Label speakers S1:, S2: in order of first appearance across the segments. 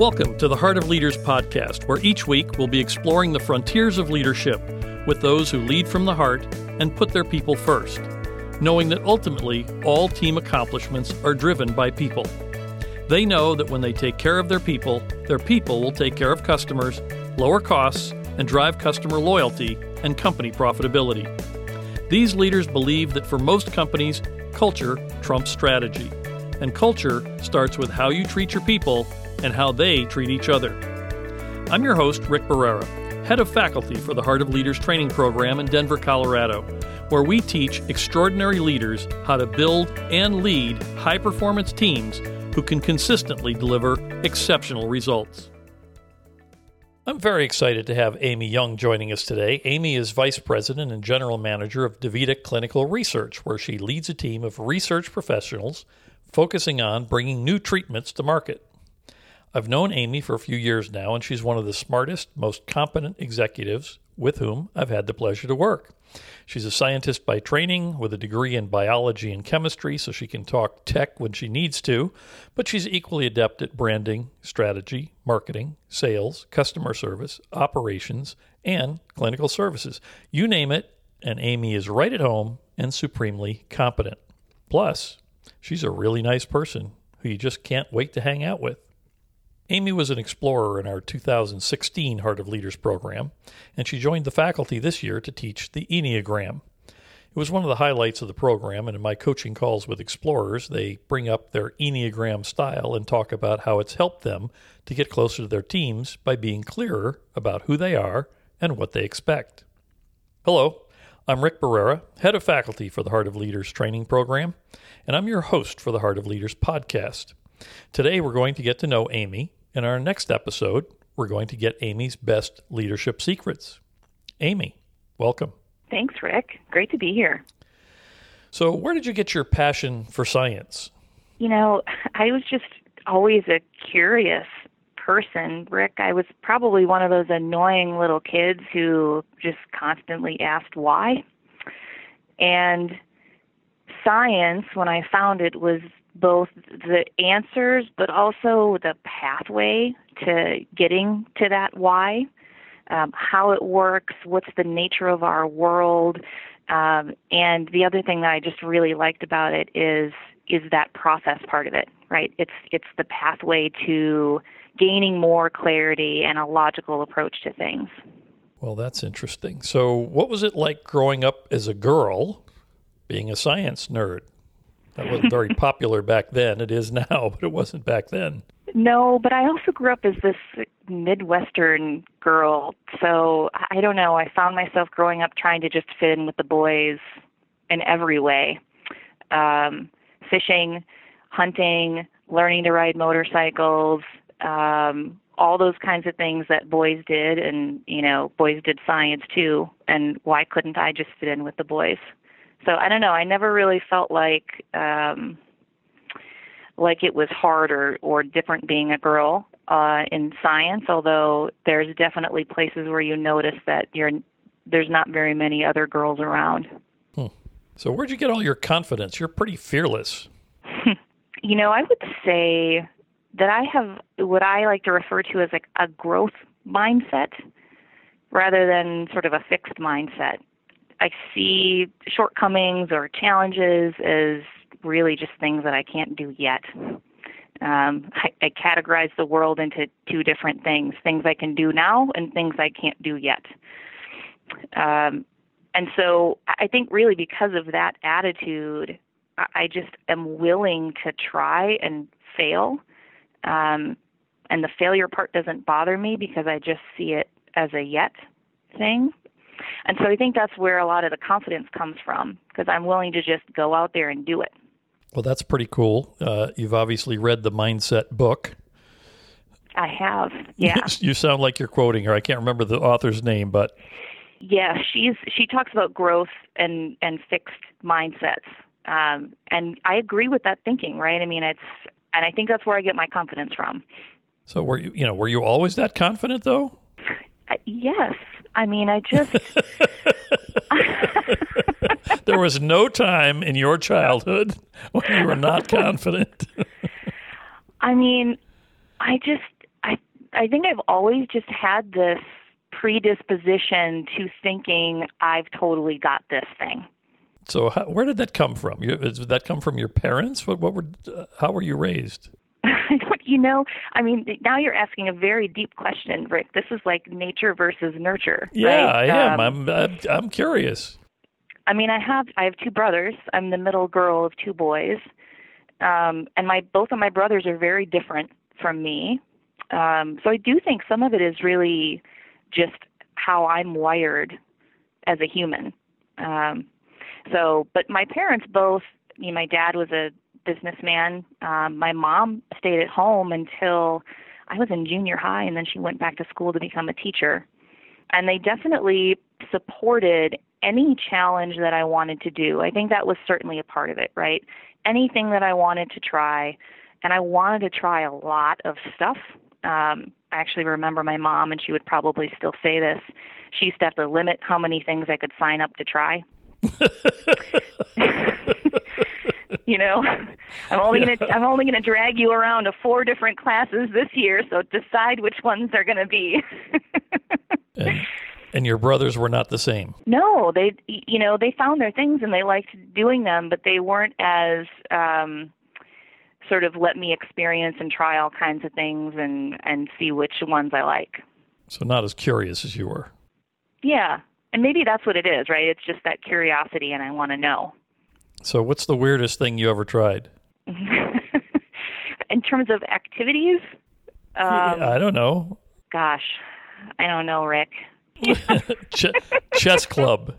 S1: Welcome to the Heart of Leaders podcast, where each week we'll be exploring the frontiers of leadership with those who lead from the heart and put their people first, knowing that ultimately all team accomplishments are driven by people. They know that when they take care of their people, their people will take care of customers, lower costs, and drive customer loyalty and company profitability. These leaders believe that for most companies, culture trumps strategy, and culture starts with how you treat your people and how they treat each other. I'm your host, Rick Barrera, head of faculty for the Heart of Leaders training program in Denver, Colorado, where we teach extraordinary leaders how to build and lead high performance teams who can consistently deliver exceptional results. I'm very excited to have Amy Young joining us today. Amy is Vice President and General Manager of DaVita Clinical Research, where she leads a team of research professionals focusing on bringing new treatments to market. I've known Amy for a few years now, and she's one of the smartest, most competent executives with whom I've had the pleasure to work. She's a scientist by training with a degree in biology and chemistry, so she can talk tech when she needs to, but she's equally adept at branding, strategy, marketing, sales, customer service, operations, and clinical services. You name it, and Amy is right at home and supremely competent. Plus, she's a really nice person who you just can't wait to hang out with. Amy was an explorer in our 2016 Heart of Leaders program, and she joined the faculty this year to teach the Enneagram. It was one of the highlights of the program, and in my coaching calls with explorers, they bring up their Enneagram style and talk about how it's helped them to get closer to their teams by being clearer about who they are and what they expect. Hello, I'm Rick Barrera, head of faculty for the Heart of Leaders training program, and I'm your host for the Heart of Leaders podcast. Today, we're going to get to know Amy in our next episode, we're going to get Amy's best leadership secrets. Amy, welcome.
S2: Thanks, Rick. Great to be here.
S1: So, where did you get your passion for science?
S2: You know, I was just always a curious person, Rick. I was probably one of those annoying little kids who just constantly asked why. And science, when I found it, was both the answers but also the pathway to getting to that why, um, how it works, what's the nature of our world. Um, and the other thing that I just really liked about it is is that process part of it, right? It's it's the pathway to gaining more clarity and a logical approach to things.
S1: Well, that's interesting. So, what was it like growing up as a girl, being a science nerd? That wasn't very popular back then. It is now, but it wasn't back then.
S2: No, but I also grew up as this Midwestern girl. So I don't know. I found myself growing up trying to just fit in with the boys in every way um, fishing, hunting, learning to ride motorcycles, um, all those kinds of things that boys did. And, you know, boys did science too. And why couldn't I just fit in with the boys? So I don't know. I never really felt like um, like it was hard or or different being a girl uh, in science. Although there's definitely places where you notice that you're there's not very many other girls around.
S1: Hmm. So where'd you get all your confidence? You're pretty fearless.
S2: you know, I would say that I have what I like to refer to as like a growth mindset rather than sort of a fixed mindset. I see shortcomings or challenges as really just things that I can't do yet. Um, I, I categorize the world into two different things things I can do now and things I can't do yet. Um, and so I think really because of that attitude, I just am willing to try and fail. Um, and the failure part doesn't bother me because I just see it as a yet thing. And so I think that's where a lot of the confidence comes from because I'm willing to just go out there and do it.
S1: Well, that's pretty cool. Uh, you've obviously read the Mindset book.
S2: I have, yeah.
S1: you sound like you're quoting her. I can't remember the author's name, but
S2: yeah, she's she talks about growth and and fixed mindsets, um, and I agree with that thinking. Right? I mean, it's and I think that's where I get my confidence from.
S1: So were you you know were you always that confident though?
S2: Yes, I mean, I just.
S1: there was no time in your childhood when you were not confident.
S2: I mean, I just, I I think I've always just had this predisposition to thinking I've totally got this thing.
S1: So, how, where did that come from? You, did that come from your parents? What, what were, uh, how were you raised?
S2: you know, I mean, now you're asking a very deep question, Rick. This is like nature versus nurture.
S1: Yeah,
S2: right?
S1: I am. Um, I'm, I'm curious.
S2: I mean, I have I have two brothers. I'm the middle girl of two boys, um, and my both of my brothers are very different from me. Um, so I do think some of it is really just how I'm wired as a human. Um, so, but my parents both. I mean, my dad was a businessman. Um, my mom stayed at home until I was in junior high, and then she went back to school to become a teacher. And they definitely supported any challenge that I wanted to do. I think that was certainly a part of it, right? Anything that I wanted to try, and I wanted to try a lot of stuff. Um, I actually remember my mom, and she would probably still say this. She used to have to limit how many things I could sign up to try. you know, I'm only gonna I'm only gonna drag you around to four different classes this year, so decide which ones they're gonna be.
S1: and, and your brothers were not the same.
S2: No, they you know they found their things and they liked doing them, but they weren't as um, sort of let me experience and try all kinds of things and and see which ones I like.
S1: So not as curious as you were.
S2: Yeah, and maybe that's what it is, right? It's just that curiosity, and I want to know.
S1: So, what's the weirdest thing you ever tried?
S2: In terms of activities?
S1: Um, I don't know.
S2: Gosh, I don't know, Rick.
S1: Ch- chess club,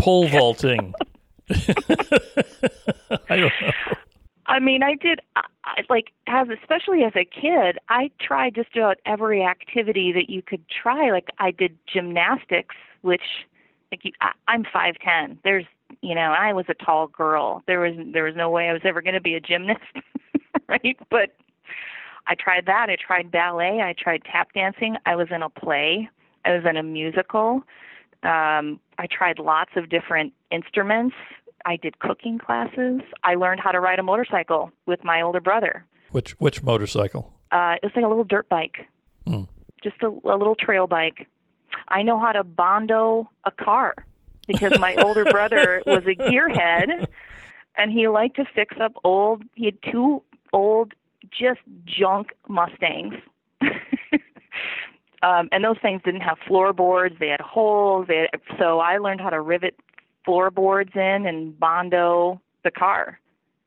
S1: pole vaulting. I don't know.
S2: I mean, I did I, like as especially as a kid, I tried just about every activity that you could try. Like I did gymnastics, which like you, I, I'm five ten. There's you know, I was a tall girl. There was there was no way I was ever going to be a gymnast, right? But I tried that. I tried ballet. I tried tap dancing. I was in a play. I was in a musical. Um, I tried lots of different instruments. I did cooking classes. I learned how to ride a motorcycle with my older brother.
S1: Which which motorcycle?
S2: Uh, it was like a little dirt bike, mm. just a, a little trail bike. I know how to bondo a car because my older brother was a gearhead and he liked to fix up old he had two old just junk Mustangs. um and those things didn't have floorboards, they had holes, they had, so I learned how to rivet floorboards in and bondo the car.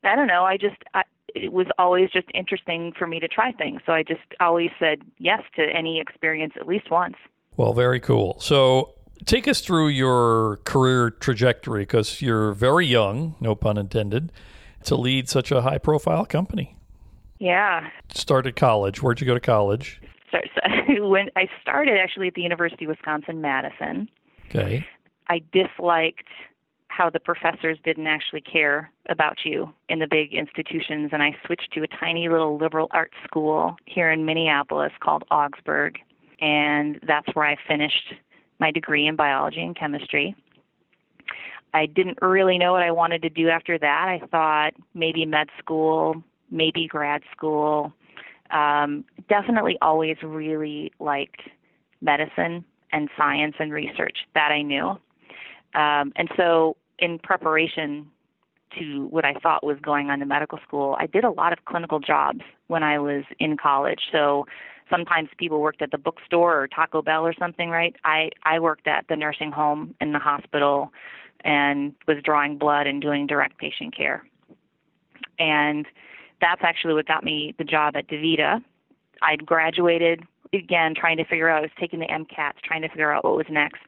S2: I don't know, I just I, it was always just interesting for me to try things. So I just always said yes to any experience at least once.
S1: Well, very cool. So take us through your career trajectory because you're very young, no pun intended, to lead such a high profile company.
S2: Yeah.
S1: Started college. Where'd you go to college?
S2: So, so, when I started actually at the University of Wisconsin Madison.
S1: Okay.
S2: I disliked how the professors didn't actually care about you in the big institutions and I switched to a tiny little liberal arts school here in Minneapolis called Augsburg and that's where I finished my degree in biology and chemistry. I didn't really know what I wanted to do after that. I thought maybe med school, maybe grad school. Um, definitely always really liked medicine and science and research. That I knew. Um, and so, in preparation to what I thought was going on to medical school, I did a lot of clinical jobs when I was in college. So, sometimes people worked at the bookstore or Taco Bell or something, right? I I worked at the nursing home in the hospital and was drawing blood and doing direct patient care. And that's actually what got me the job at DaVita. I'd graduated again trying to figure out I was taking the MCATs, trying to figure out what was next.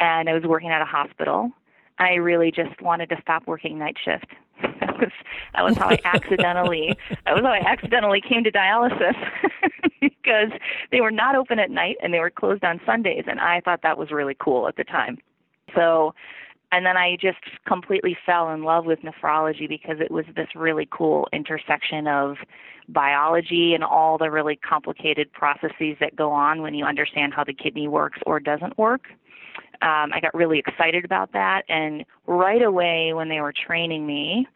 S2: And I was working at a hospital. I really just wanted to stop working night shift. that was that was how I accidentally that was how I accidentally came to dialysis because they were not open at night and they were closed on Sundays and I thought that was really cool at the time. So and then I just completely fell in love with nephrology because it was this really cool intersection of biology and all the really complicated processes that go on when you understand how the kidney works or doesn't work. Um, I got really excited about that, and right away when they were training me,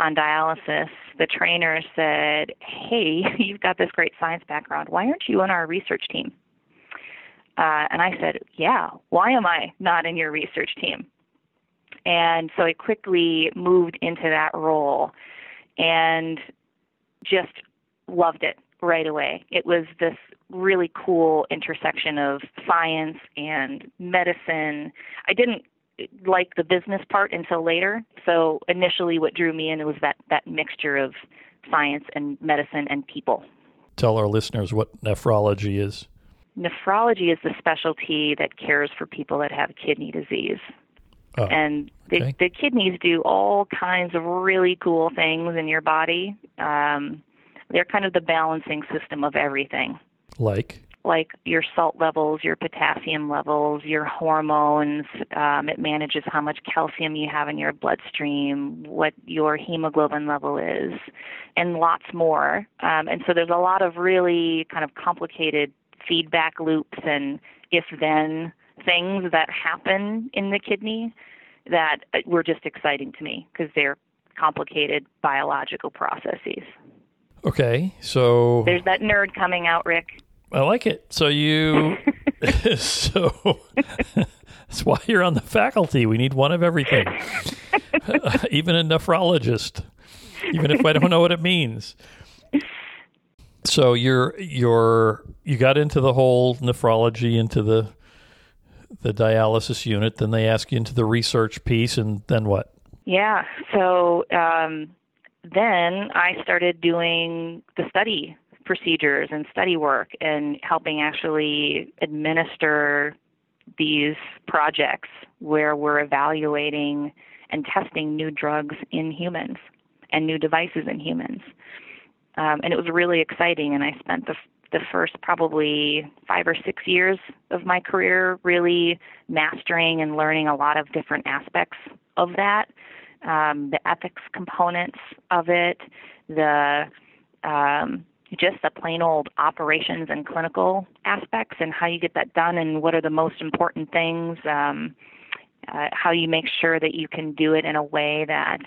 S2: on dialysis, the trainer said, Hey, you've got this great science background. Why aren't you on our research team? Uh, and I said, Yeah, why am I not in your research team? And so I quickly moved into that role and just loved it right away. It was this really cool intersection of science and medicine. I didn't like the business part until later. So initially what drew me in was that that mixture of science and medicine and people.
S1: Tell our listeners what nephrology is.
S2: Nephrology is the specialty that cares for people that have kidney disease. Oh, and the, okay. the kidneys do all kinds of really cool things in your body. Um, they're kind of the balancing system of everything.
S1: Like?
S2: Like your salt levels, your potassium levels, your hormones. Um, it manages how much calcium you have in your bloodstream, what your hemoglobin level is, and lots more. Um, and so there's a lot of really kind of complicated feedback loops and if then things that happen in the kidney that were just exciting to me because they're complicated biological processes.
S1: Okay, so
S2: there's that nerd coming out, Rick.
S1: I like it. So you, so that's why you're on the faculty. We need one of everything, even a nephrologist, even if I don't know what it means. So you're you're you got into the whole nephrology, into the the dialysis unit. Then they ask you into the research piece, and then what?
S2: Yeah. So um, then I started doing the study procedures and study work and helping actually administer these projects where we're evaluating and testing new drugs in humans and new devices in humans. Um, and it was really exciting, and I spent the the first probably five or six years of my career really mastering and learning a lot of different aspects of that um, the ethics components of it, the um, just the plain old operations and clinical aspects, and how you get that done, and what are the most important things. Um, uh, how you make sure that you can do it in a way that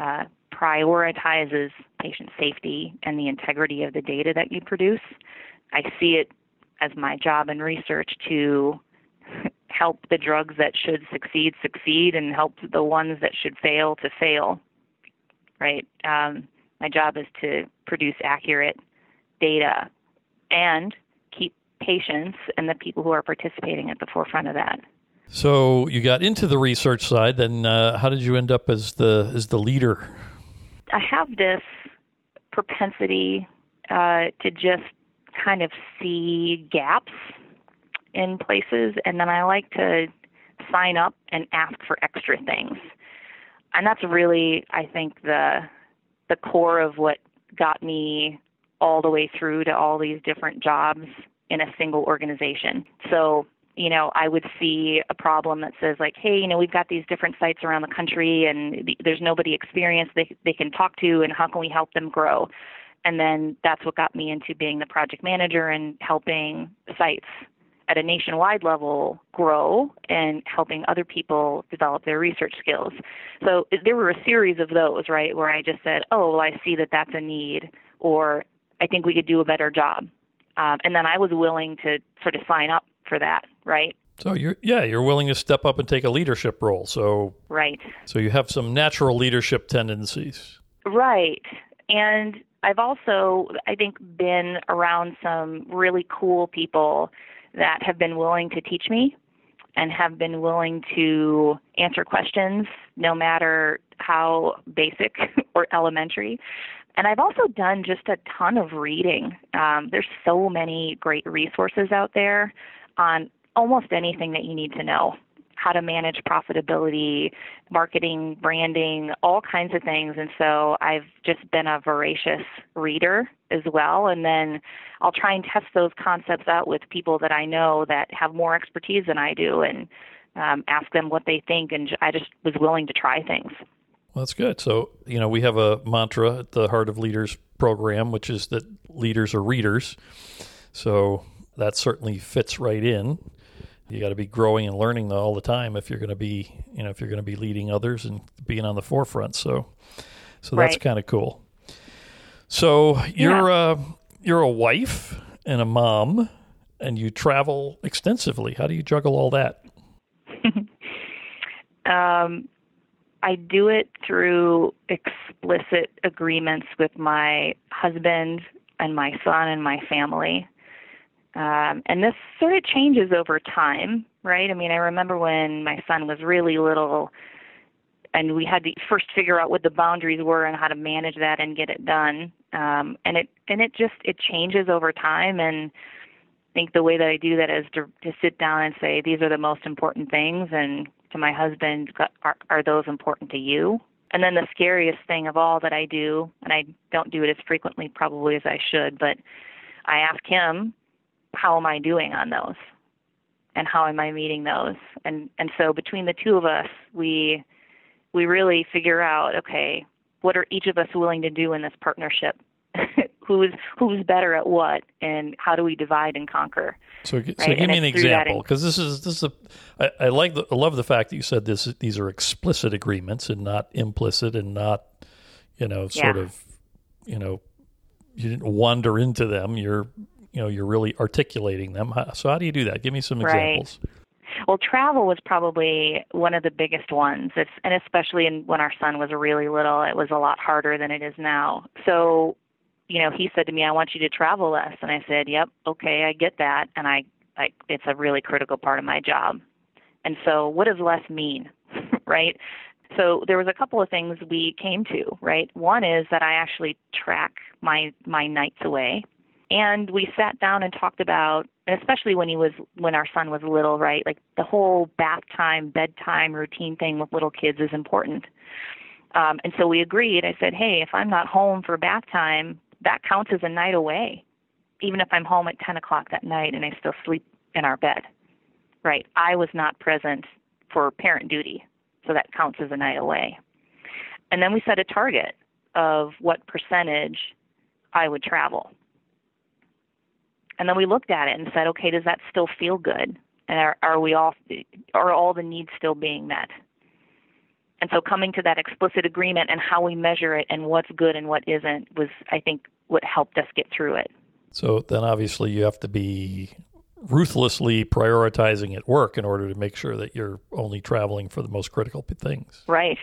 S2: uh, prioritizes patient safety and the integrity of the data that you produce. I see it as my job in research to help the drugs that should succeed succeed and help the ones that should fail to fail. Right? Um, my job is to produce accurate data and keep patients and the people who are participating at the forefront of that.
S1: So you got into the research side. Then uh, how did you end up as the as the leader?
S2: I have this propensity uh, to just kind of see gaps in places, and then I like to sign up and ask for extra things. And that's really, I think, the the core of what got me all the way through to all these different jobs in a single organization. So, you know, I would see a problem that says like, hey, you know, we've got these different sites around the country and there's nobody experienced they they can talk to and how can we help them grow? And then that's what got me into being the project manager and helping sites at a nationwide level grow and helping other people develop their research skills. So there were a series of those, right, where I just said, oh, well, I see that that's a need, or I think we could do a better job. Um, and then I was willing to sort of sign up for that, right?
S1: So you're yeah, you're willing to step up and take a leadership role. So
S2: Right.
S1: So you have some natural leadership tendencies.
S2: Right. And I've also I think been around some really cool people that have been willing to teach me and have been willing to answer questions no matter how basic or elementary. And I've also done just a ton of reading. Um, there's so many great resources out there on almost anything that you need to know how to manage profitability, marketing, branding, all kinds of things. And so I've just been a voracious reader as well. And then I'll try and test those concepts out with people that I know that have more expertise than I do and um, ask them what they think. And I just was willing to try things.
S1: Well, that's good. So, you know, we have a mantra at the Heart of Leaders program, which is that leaders are readers. So that certainly fits right in you got to be growing and learning all the time if you're going to be you know if you're going to be leading others and being on the forefront so So that's
S2: Right.
S1: kind of cool. So you're uh, you're a wife and a mom, and you travel extensively. How do you juggle all that?
S2: Um, I do it through explicit agreements with my husband and my son and my family. Um, and this sort of changes over time, right? I mean, I remember when my son was really little and we had to first figure out what the boundaries were and how to manage that and get it done. Um, and it and it just it changes over time and I think the way that I do that is to, to sit down and say these are the most important things and to my husband are, are those important to you and then the scariest thing of all that I do and I don't do it as frequently probably as I should but I ask him how am I doing on those? And how am I meeting those? And and so between the two of us we we really figure out okay what are each of us willing to do in this partnership? Who's who's better at what? And how do we divide and conquer?
S1: So, g- so give
S2: and
S1: me an
S2: it's through that
S1: example because this is this is a I, I like the, I love the fact that you said this these are explicit agreements and not implicit and not you know sort
S2: Yeah.
S1: of you know you didn't wander into them. You're you know you're really articulating them so how do you do that give me some
S2: Right.
S1: examples
S2: Well, travel was probably one of the biggest ones. It's and especially in, when our son was really little, it was a lot harder than it is now. So, you know, he said to me, "I want you to travel less," and I said, "Yep, okay, I get that." And I, I it's a really critical part of my job. And so, what does less mean, right? So there was a couple of things we came to, right? One is that I actually track my my nights away and we sat down and talked about and especially when he was when our son was little right? Like the whole bath time bedtime routine thing with little kids is important. Um, and so we agreed. I said hey if i'm not home for bath time that counts as a night away even if i'm home at ten o'clock that night and i still sleep in our bed. Right? I was not present for parent duty so that counts as a night away. And then we set a target of what percentage i would travel and then we looked at it and said, okay, does that still feel good? And are, are we all are all the needs still being met? And so coming to that explicit agreement and how we measure it and what's good and what isn't was I think what helped us get through it.
S1: so then obviously you have to be ruthlessly prioritizing at work in order to make sure that you're only traveling for the most critical things
S2: Right.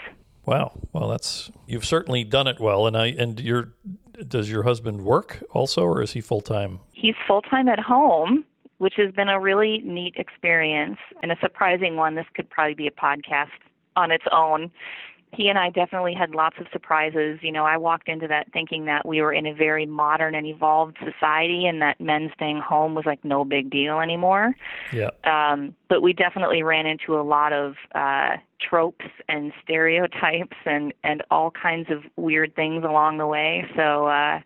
S1: wow well that's you've certainly done it well and i and your does your husband work also or is he full-time
S2: He's full time at home, which has been a really neat experience and a surprising one. This could probably be a podcast on its own. He and I definitely had lots of surprises. You know, I walked into that thinking that we were in a very modern and evolved society and that men staying home was like no big deal anymore.
S1: yeah
S2: Um, but we definitely ran into a lot of uh, tropes and stereotypes and, and all kinds of weird things along the way. So uh,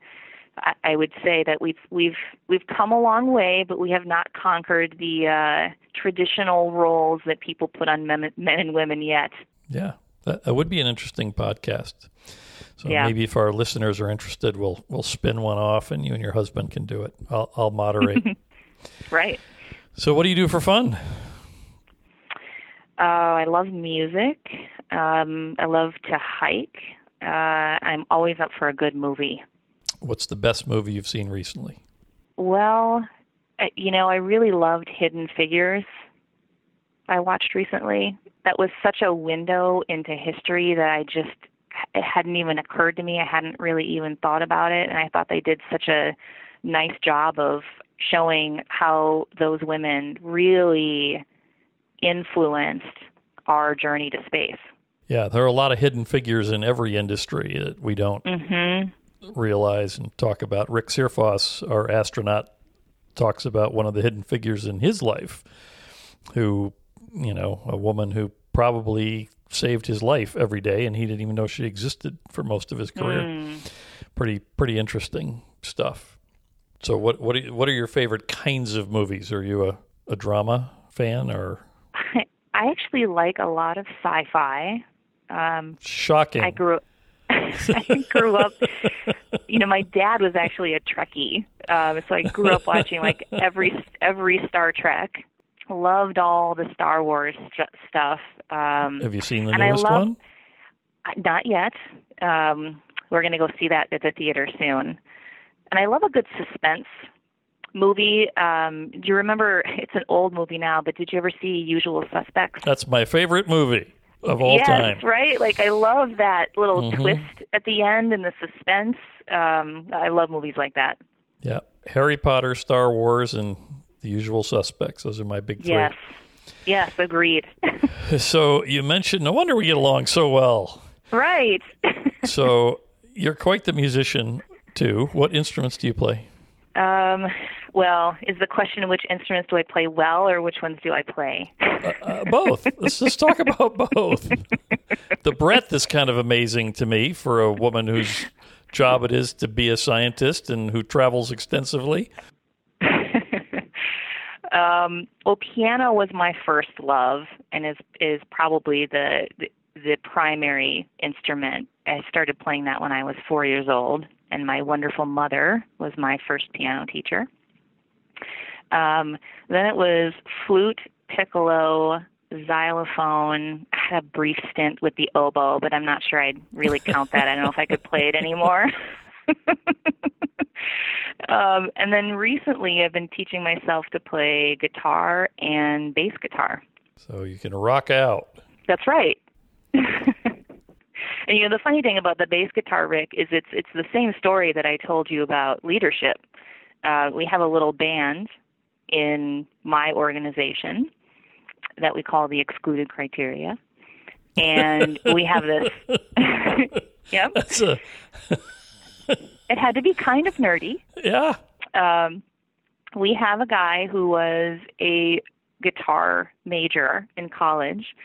S2: I, I would say that we've we've we've come a long way, but we have not conquered the uh, traditional roles that people put on men, men and women yet.
S1: Yeah, that, that would be an interesting podcast. So
S2: Yeah.
S1: maybe if our listeners are interested, we'll we'll spin one off, and you and your husband can do it. I'll, I'll moderate.
S2: Right.
S1: so, what do you do for fun?
S2: Uh, I love music. Um, I love to hike. Uh, I'm always up for a good movie.
S1: What's the best movie you've seen recently?
S2: Well, uh, you know, I really loved Hidden Figures. I watched recently. That was such a window into history that I just it hadn't even occurred to me. I hadn't really even thought about it, and I thought they did such a nice job of showing how those women really influenced our journey to space.
S1: Yeah, there are a lot of hidden figures in every industry that we don't
S2: Mhm.
S1: realize and talk about. Rick Searfoss, our astronaut, talks about one of the hidden figures in his life, who, you know, a woman who probably saved his life every day, and he didn't even know she existed for most of his career.
S2: Mm.
S1: Pretty, pretty interesting stuff. So, what what are, what are your favorite kinds of movies? Are you a, a drama fan or
S2: I, actually like a lot of sci-fi. Um,
S1: shocking?
S2: I grew I grew up you know my dad was actually a Trekkie um so I grew up watching like every every Star Trek loved all the Star Wars st- stuff um
S1: Have you seen the
S2: and I
S1: newest
S2: love-
S1: one?
S2: Not yet. Um, we're going to go see that at the theater soon. And I love a good suspense movie. Um, do you remember? It's an old movie now, but did you ever see Usual Suspects?
S1: That's my favorite movie of all
S2: yes,
S1: time.
S2: right. Like I love that little
S1: Mhm.
S2: twist at the end and the suspense. Um, I love movies like that.
S1: Yeah, Harry Potter, Star Wars, and The Usual Suspects. Those are my big three.
S2: Yes. Yes, agreed.
S1: So you mentioned. No wonder we get along so well.
S2: right.
S1: So you're quite the musician too. What instruments do you play?
S2: um, well, is the question which instruments do I play well or which ones do I play?
S1: Uh, both. Let's just talk about both. The breadth is kind of amazing to me for a woman whose job it is to be a scientist and who travels extensively.
S2: um, well, piano was my first love and is is probably the, the the primary instrument. I started playing that when I was four years old, and my wonderful mother was my first piano teacher. Um, then it was flute, piccolo, xylophone. I had a brief stint with the oboe, but I'm not sure I'd really count that. I don't know if I could play it anymore. um, and then recently, I've been teaching myself to play guitar and bass guitar.
S1: So you can rock out.
S2: That's right. and you know the funny thing about the bass guitar, Rick, is it's it's the same story that I told you about leadership. Uh, we have a little band in my organization that we call the excluded criteria, and we have this. yep,
S1: a
S2: it had to be kind of nerdy.
S1: yeah.
S2: um, we have a guy who was a guitar major in college,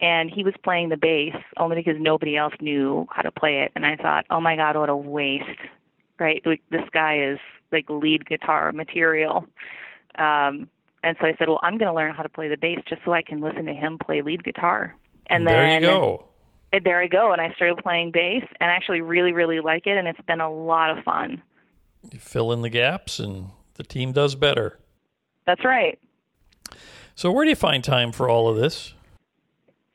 S2: and he was playing the bass only because nobody else knew how to play it. And I thought, oh my God, what a waste! Right? Like, This guy is like lead guitar material. Um, and so I said, well, I'm going to learn how to play the bass just so I can listen to him play lead guitar. And
S1: there
S2: then there
S1: you go.
S2: and there I go. And I started playing bass, and I actually really, really like it, and it's been a lot of fun.
S1: You fill in the gaps, and the team does better.
S2: That's right.
S1: So where do you find time for all of this?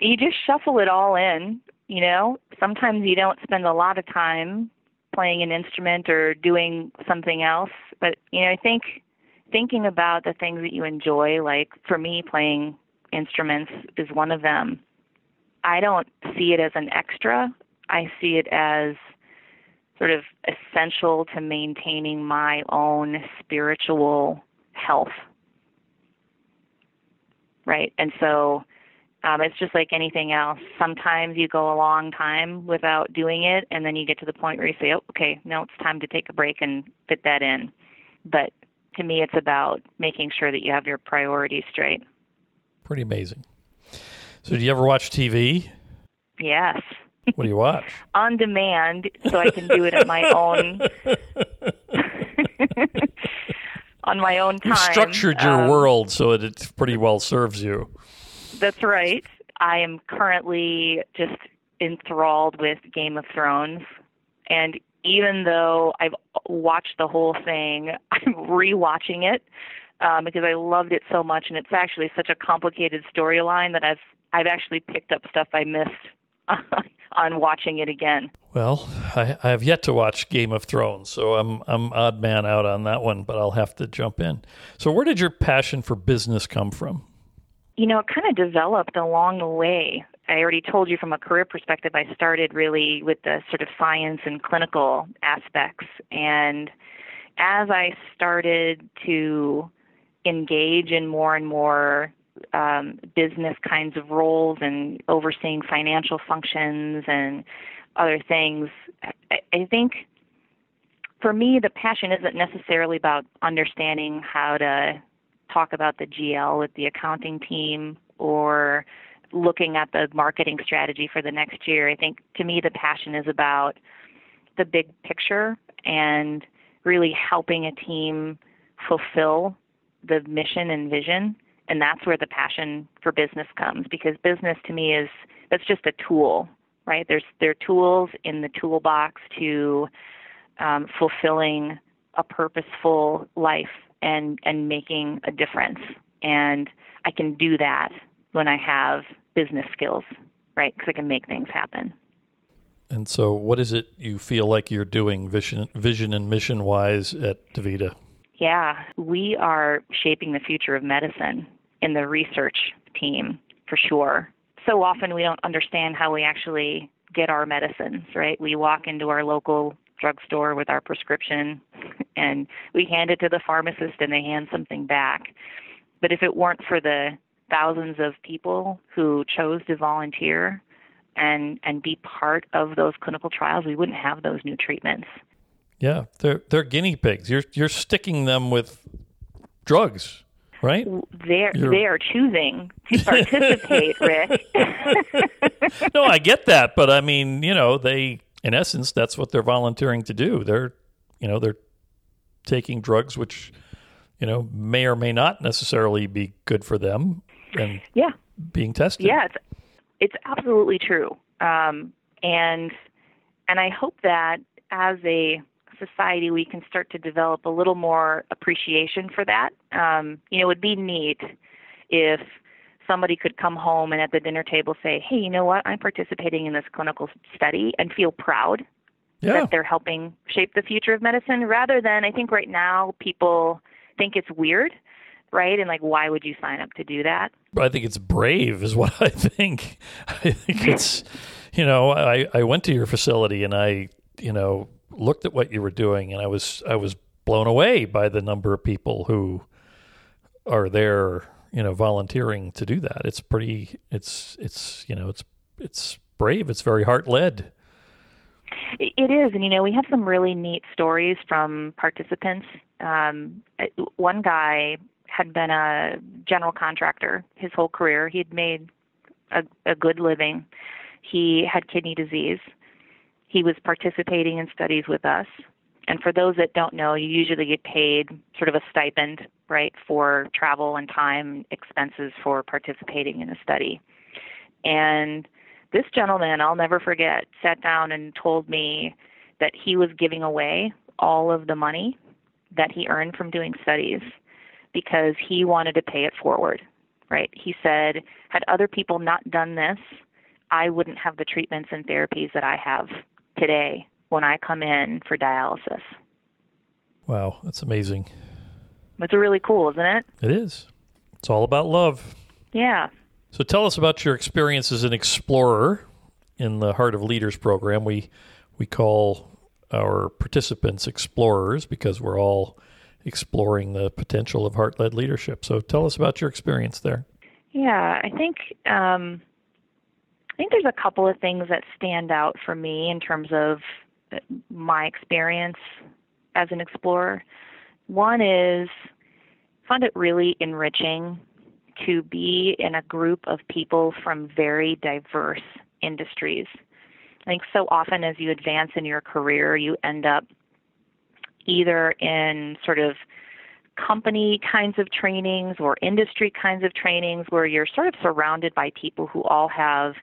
S2: you just shuffle it all in, you know. Sometimes you don't spend a lot of time playing an instrument or doing something else, but you know, I think thinking about the things that you enjoy, like for me playing instruments is one of them. I don't see it as an extra. I see it as sort of essential to maintaining my own spiritual health. Right? And so um, it's just like anything else. Sometimes you go a long time without doing it, and then you get to the point where you say, oh, okay, now it's time to take a break and fit that in. But to me, it's about making sure that you have your priorities straight.
S1: Pretty amazing. So do you ever watch TV?
S2: Yes.
S1: What do you watch?
S2: On demand, so I can do it at my own. on my own time.
S1: You structured your
S2: Um,
S1: world so that it pretty well serves you.
S2: That's right. I am currently just enthralled with Game of Thrones. And even though I've watched the whole thing, I'm rewatching it um, because I loved it so much. And it's actually such a complicated storyline that I've I've actually picked up stuff I missed on watching it again.
S1: Well, I, I have yet to watch Game of Thrones, so I'm I'm odd man out on that one, but I'll have to jump in. So where did your passion for business come from?
S2: You know, it kind of developed along the way. I already told you from a career perspective, I started really with the sort of science and clinical aspects. And as I started to engage in more and more um, business kinds of roles and overseeing financial functions and other things, I, I think for me, the passion isn't necessarily about understanding how to talk about the GL with the accounting team or looking at the marketing strategy for the next year. I think to me the passion is about the big picture and really helping a team fulfill the mission and vision and that's where the passion for business comes because business to me is that's just a tool right there's there are tools in the toolbox to um, fulfilling a purposeful life and and making a difference and i can do that when I have business skills, right? Because I can make things happen.
S1: And so, what is it you feel like you're doing vision, vision and mission wise at DaVita?
S2: Yeah, we are shaping the future of medicine in the research team for sure. So often we don't understand how we actually get our medicines, right? We walk into our local drugstore with our prescription and we hand it to the pharmacist and they hand something back. But if it weren't for the thousands of people who chose to volunteer and and be part of those clinical trials, we wouldn't have those new treatments.
S1: Yeah, they're they're guinea pigs. You're you're sticking them with drugs, right?
S2: They're you're... they are choosing to participate, Rick.
S1: no, I get that, but I mean, you know, they in essence that's what they're volunteering to do. They're you know, they're taking drugs which you know may or may not necessarily be good for them and
S2: yeah.
S1: being tested.
S2: Yeah it's it's absolutely true. Um, and and i hope that as a society we can start to develop a little more appreciation for that. Um, you know it would be neat if somebody could come home and at the dinner table say hey you know what i'm participating in this clinical study and feel proud
S1: yeah.
S2: that they're helping shape the future of medicine rather than I think right now people think it's weird, right? And like why would you sign up to do that?
S1: I think it's brave is what I think. I think it's you know, I I went to your facility and I, you know, looked at what you were doing and I was I was blown away by the number of people who are there, you know, volunteering to do that. It's pretty it's it's, you know, it's it's brave. It's very heart led.
S2: It is, and you know, we have some really neat stories from participants. Um, one guy had been a general contractor his whole career. He'd made a, a good living. He had kidney disease. He was participating in studies with us. And for those that don't know, you usually get paid sort of a stipend, right, for travel and time expenses for participating in a study. And this gentleman, I'll never forget, sat down and told me that he was giving away all of the money that he earned from doing studies because he wanted to pay it forward, right? He said, had other people not done this, I wouldn't have the treatments and therapies that I have today when I come in for dialysis.
S1: Wow, that's amazing.
S2: It's really cool, isn't it?
S1: It is. It's all about love.
S2: Yeah.
S1: So tell us about your experience as an explorer in the Heart of Leaders program. We we call our participants explorers because we're all exploring the potential of heart-led leadership. So tell us about your experience there.
S2: Yeah, I think um, I think there's a couple of things that stand out for me in terms of my experience as an explorer. One is I found it really enriching to be in a group of people from very diverse industries. I think so often as you advance in your career, you end up either in sort of company kinds of trainings or industry kinds of trainings where you're sort of surrounded by people who all have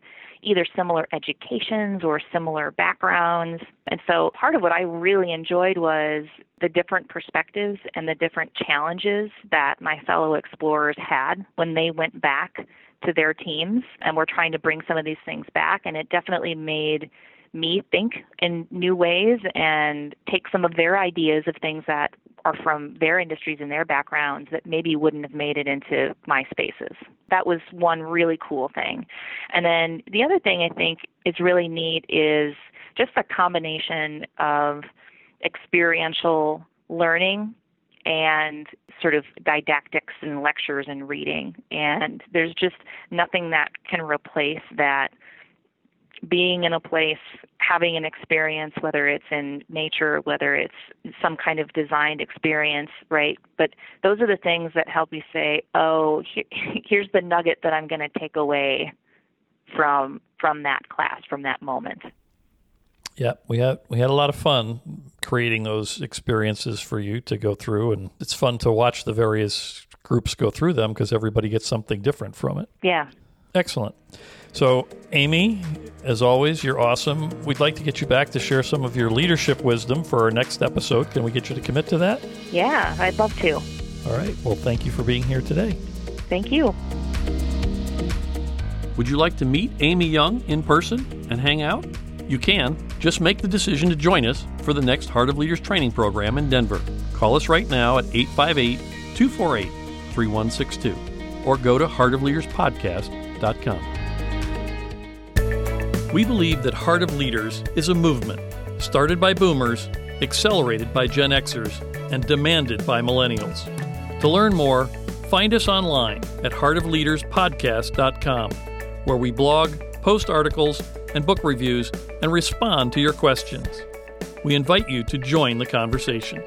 S2: either similar educations or similar backgrounds. And so part of what I really enjoyed was the different perspectives and the different challenges that my fellow explorers had when they went back to their teams and we're trying to bring some of these things back and it definitely made me think in new ways and take some of their ideas of things that are from their industries and their backgrounds that maybe wouldn't have made it into my spaces. That was one really cool thing. And then the other thing I think is really neat is just a combination of experiential learning and sort of didactics and lectures and reading. And there's just nothing that can replace that being in a place, having an experience, whether it's in nature, whether it's some kind of designed experience, right? But those are the things that help you say, oh, here, here's the nugget that I'm going to take away from from that class, from that moment.
S1: Yeah, we had we had a lot of fun creating those experiences for you to go through, and it's fun to watch the various groups go through them because everybody gets something different from it.
S2: Yeah.
S1: Excellent. So, Amy, as always, you're awesome. We'd like to get you back to share some of your leadership wisdom for our next episode. Can we get you to commit to that?
S2: Yeah, I'd love to.
S1: All right. Well, thank you for being here today.
S2: Thank you.
S1: Would you like to meet Amy Young in person and hang out? You can. Just make the decision to join us for the next Heart of Leaders training program in Denver. Call us right now at 858 248 3162 or go to heartofleaderspodcast.com. We believe that Heart of Leaders is a movement started by boomers, accelerated by Gen Xers, and demanded by millennials. To learn more, find us online at heartofleaderspodcast.com, where we blog, post articles, and book reviews and respond to your questions. We invite you to join the conversation.